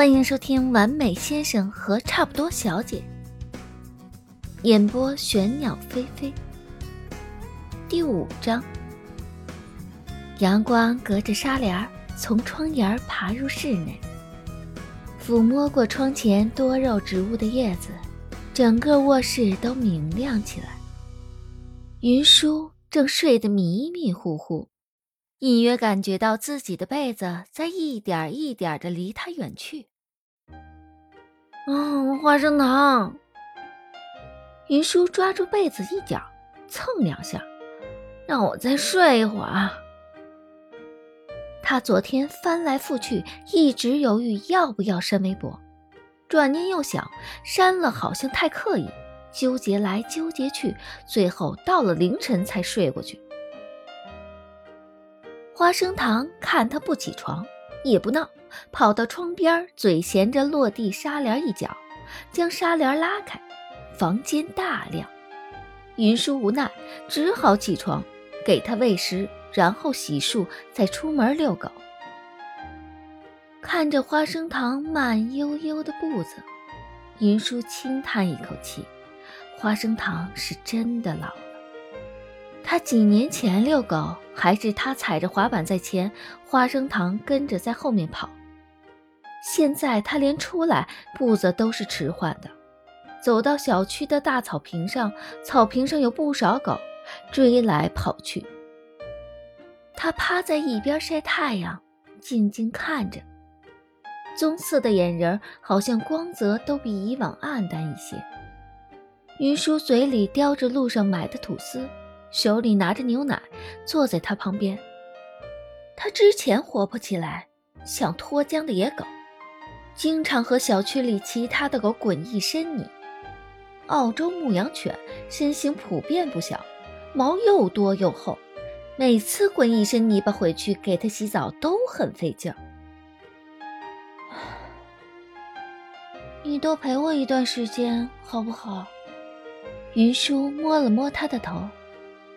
欢迎收听《完美先生和差不多小姐》，演播玄鸟飞飞。第五章，阳光隔着纱帘从窗沿爬入室内，抚摸过窗前多肉植物的叶子，整个卧室都明亮起来。云舒正睡得迷迷糊糊。隐约感觉到自己的被子在一点一点的离他远去。嗯，花生糖。云舒抓住被子一角，蹭两下，让我再睡一会儿。他昨天翻来覆去，一直犹豫要不要删微博，转念又想，删了好像太刻意，纠结来纠结去，最后到了凌晨才睡过去。花生糖看他不起床，也不闹，跑到窗边，嘴衔着落地纱帘一角，将纱帘拉开，房间大亮。云舒无奈，只好起床，给他喂食，然后洗漱，再出门遛狗。看着花生糖慢悠悠的步子，云舒轻叹一口气，花生糖是真的老了。他几年前遛狗，还是他踩着滑板在前，花生糖跟着在后面跑。现在他连出来步子都是迟缓的。走到小区的大草坪上，草坪上有不少狗追来跑去。他趴在一边晒太阳，静静看着。棕色的眼仁好像光泽都比以往暗淡一些。云舒嘴里叼着路上买的吐司。手里拿着牛奶，坐在他旁边。他之前活泼起来，像脱缰的野狗，经常和小区里其他的狗滚一身泥。澳洲牧羊犬身形普遍不小，毛又多又厚，每次滚一身泥巴回去给它洗澡都很费劲儿。你多陪我一段时间好不好？云舒摸了摸他的头。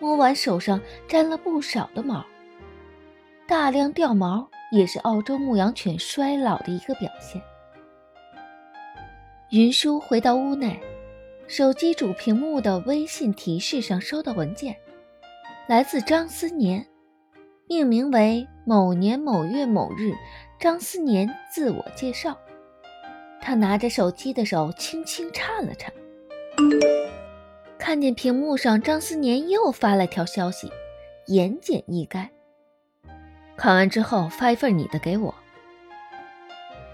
摸完手上沾了不少的毛，大量掉毛也是澳洲牧羊犬衰老的一个表现。云舒回到屋内，手机主屏幕的微信提示上收到文件，来自张思年，命名为“某年某月某日，张思年自我介绍”。他拿着手机的手轻轻颤了颤。看见屏幕上，张思年又发了条消息，言简意赅。看完之后发一份你的给我，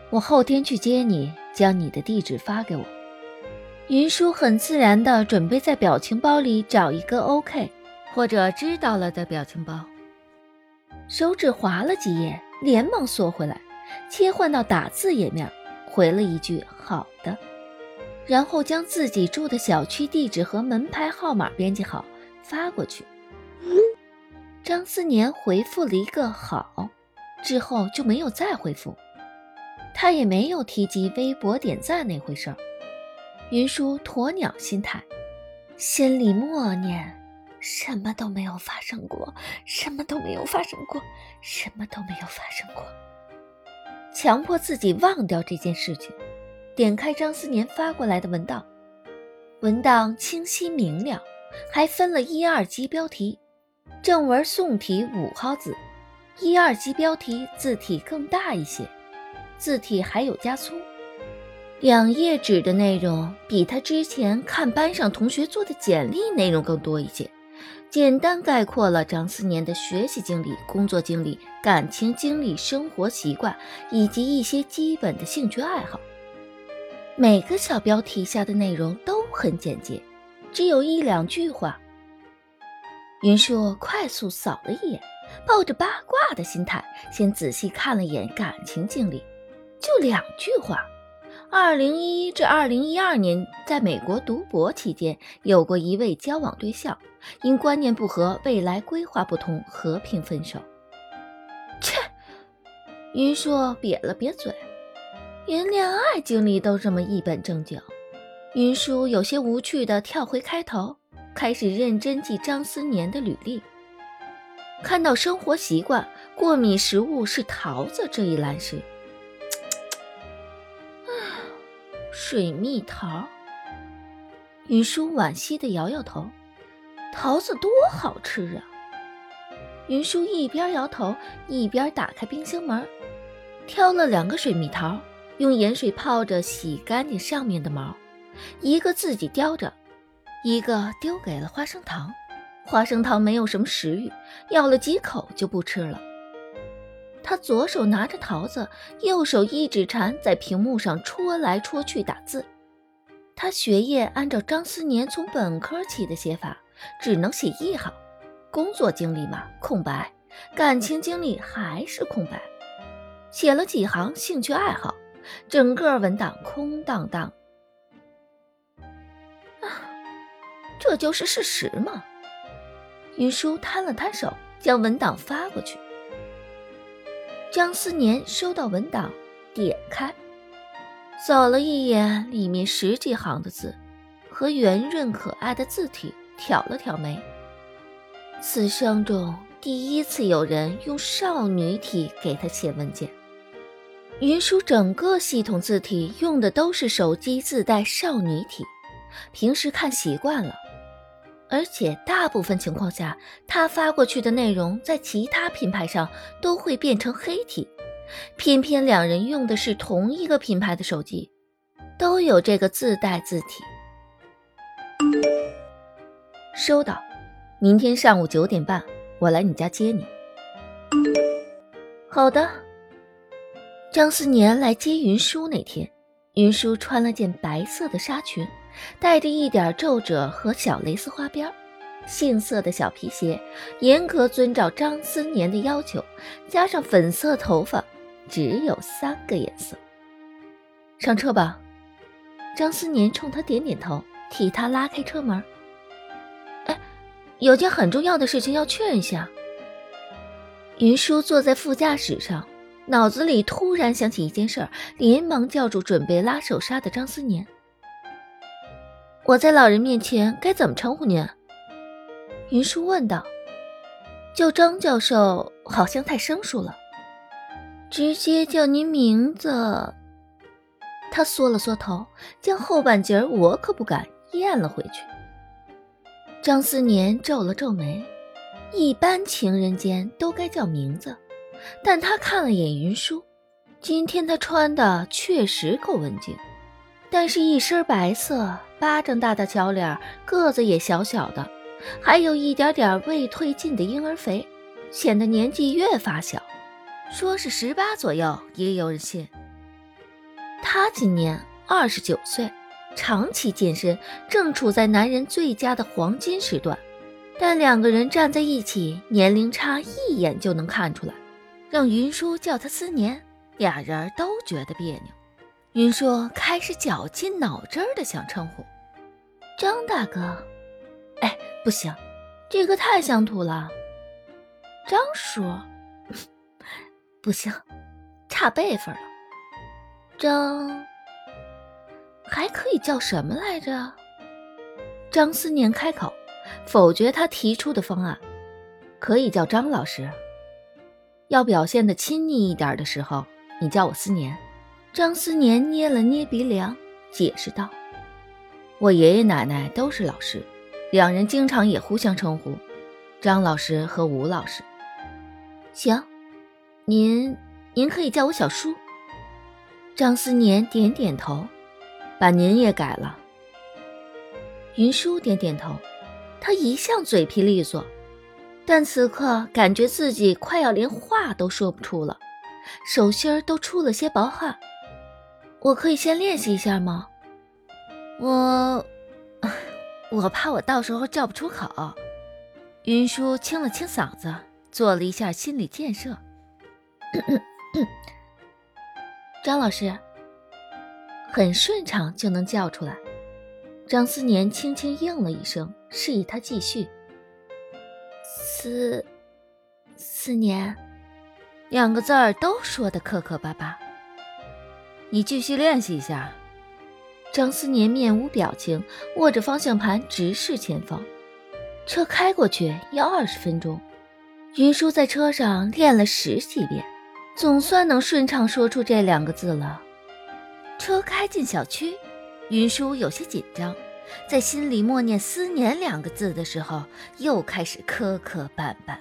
我后天去接你，将你的地址发给我。云舒很自然的准备在表情包里找一个 OK 或者知道了的表情包，手指划了几页，连忙缩回来，切换到打字页面，回了一句好的。然后将自己住的小区地址和门牌号码编辑好发过去。张思年回复了一个好，之后就没有再回复，他也没有提及微博点赞那回事儿。云舒鸵鸟心态，心里默念：什么都没有发生过，什么都没有发生过，什么都没有发生过，强迫自己忘掉这件事情。点开张思年发过来的文档，文档清晰明了，还分了一二级标题。正文宋体五号字，一二级标题字体更大一些，字体还有加粗。两页纸的内容比他之前看班上同学做的简历内容更多一些，简单概括了张思年的学习经历、工作经历、感情经历、生活习惯以及一些基本的兴趣爱好。每个小标题下的内容都很简洁，只有一两句话。云硕快速扫了一眼，抱着八卦的心态，先仔细看了眼感情经历，就两句话：二零一一至二零一二年在美国读博期间，有过一位交往对象，因观念不合、未来规划不同，和平分手。切，云舒瘪了瘪嘴。连恋爱经历都这么一本正经，云舒有些无趣的跳回开头，开始认真记张思年的履历。看到生活习惯，过敏食物是桃子这一栏时，水蜜桃。云舒惋惜的摇摇头，桃子多好吃啊！云舒一边摇头，一边打开冰箱门，挑了两个水蜜桃，用盐水泡着，洗干净上面的毛，一个自己叼着，一个丢给了花生糖。花生糖没有什么食欲，咬了几口就不吃了。他左手拿着桃子，右手一指禅在屏幕上戳来戳去打字。他学业按照张思年从本科起的写法，只能写一行。工作经历嘛，空白；感情经历还是空白。写了几行兴趣爱好，整个文档空荡荡。啊，这就是事实吗？云舒摊了摊手，将文档发过去。张思年收到文档，点开。扫了一眼里面十几行的字，和圆润可爱的字体，挑了挑眉。此生中第一次有人用少女体给他写文件。云舒整个系统字体用的都是手机自带少女体，平时看习惯了，而且大部分情况下，他发过去的内容在其他品牌上都会变成黑体。偏偏两人用的是同一个品牌的手机，都有这个自带字体。收到，明天上午九点半我来你家接你。好的。张思年来接云舒那天，云舒穿了件白色的纱裙，带着一点皱褶和小蕾丝花边，杏色的小皮鞋，严格遵照张思年的要求，加上粉色头发。只有三个颜色。上车吧，张思年冲他点点头，替他拉开车门。哎，有件很重要的事情要确认一下。云舒坐在副驾驶上，脑子里突然想起一件事儿，连忙叫住准备拉手刹的张思年。我在老人面前该怎么称呼您？云舒问道。叫张教授好像太生疏了。直接叫您名字。他缩了缩头，将后半截我可不敢咽了回去。张思年皱了皱眉，一般情人间都该叫名字，但他看了眼云舒，今天他穿的确实够文静，但是一身白色，巴掌大的小脸，个子也小小的，还有一点点未褪尽的婴儿肥，显得年纪越发小。说是十八左右，也有人信。他今年二十九岁，长期健身，正处在男人最佳的黄金时段。但两个人站在一起，年龄差一眼就能看出来，让云舒叫他思年，俩人都觉得别扭。云舒开始绞尽脑汁的想称呼张大哥，哎，不行，这个太乡土了。张叔。不行，差辈分了。张还可以叫什么来着？张思念开口，否决他提出的方案，可以叫张老师。要表现的亲昵一点的时候，你叫我思年。张思年捏了捏鼻梁，解释道：“我爷爷奶奶都是老师，两人经常也互相称呼，张老师和吴老师。”行。您，您可以叫我小叔。张思年点点头，把您也改了。云舒点点头，他一向嘴皮利索，但此刻感觉自己快要连话都说不出了，手心儿都出了些薄汗。我可以先练习一下吗？我，我怕我到时候叫不出口。云舒清了清嗓子，做了一下心理建设。张老师，很顺畅就能叫出来。张思年轻轻应了一声，示意他继续。思思年，两个字儿都说的磕磕巴巴。你继续练习一下。张思年面无表情，握着方向盘直视前方。车开过去要二十分钟。云舒在车上练了十几遍。总算能顺畅说出这两个字了。车开进小区，云舒有些紧张，在心里默念“思年”两个字的时候，又开始磕磕绊绊。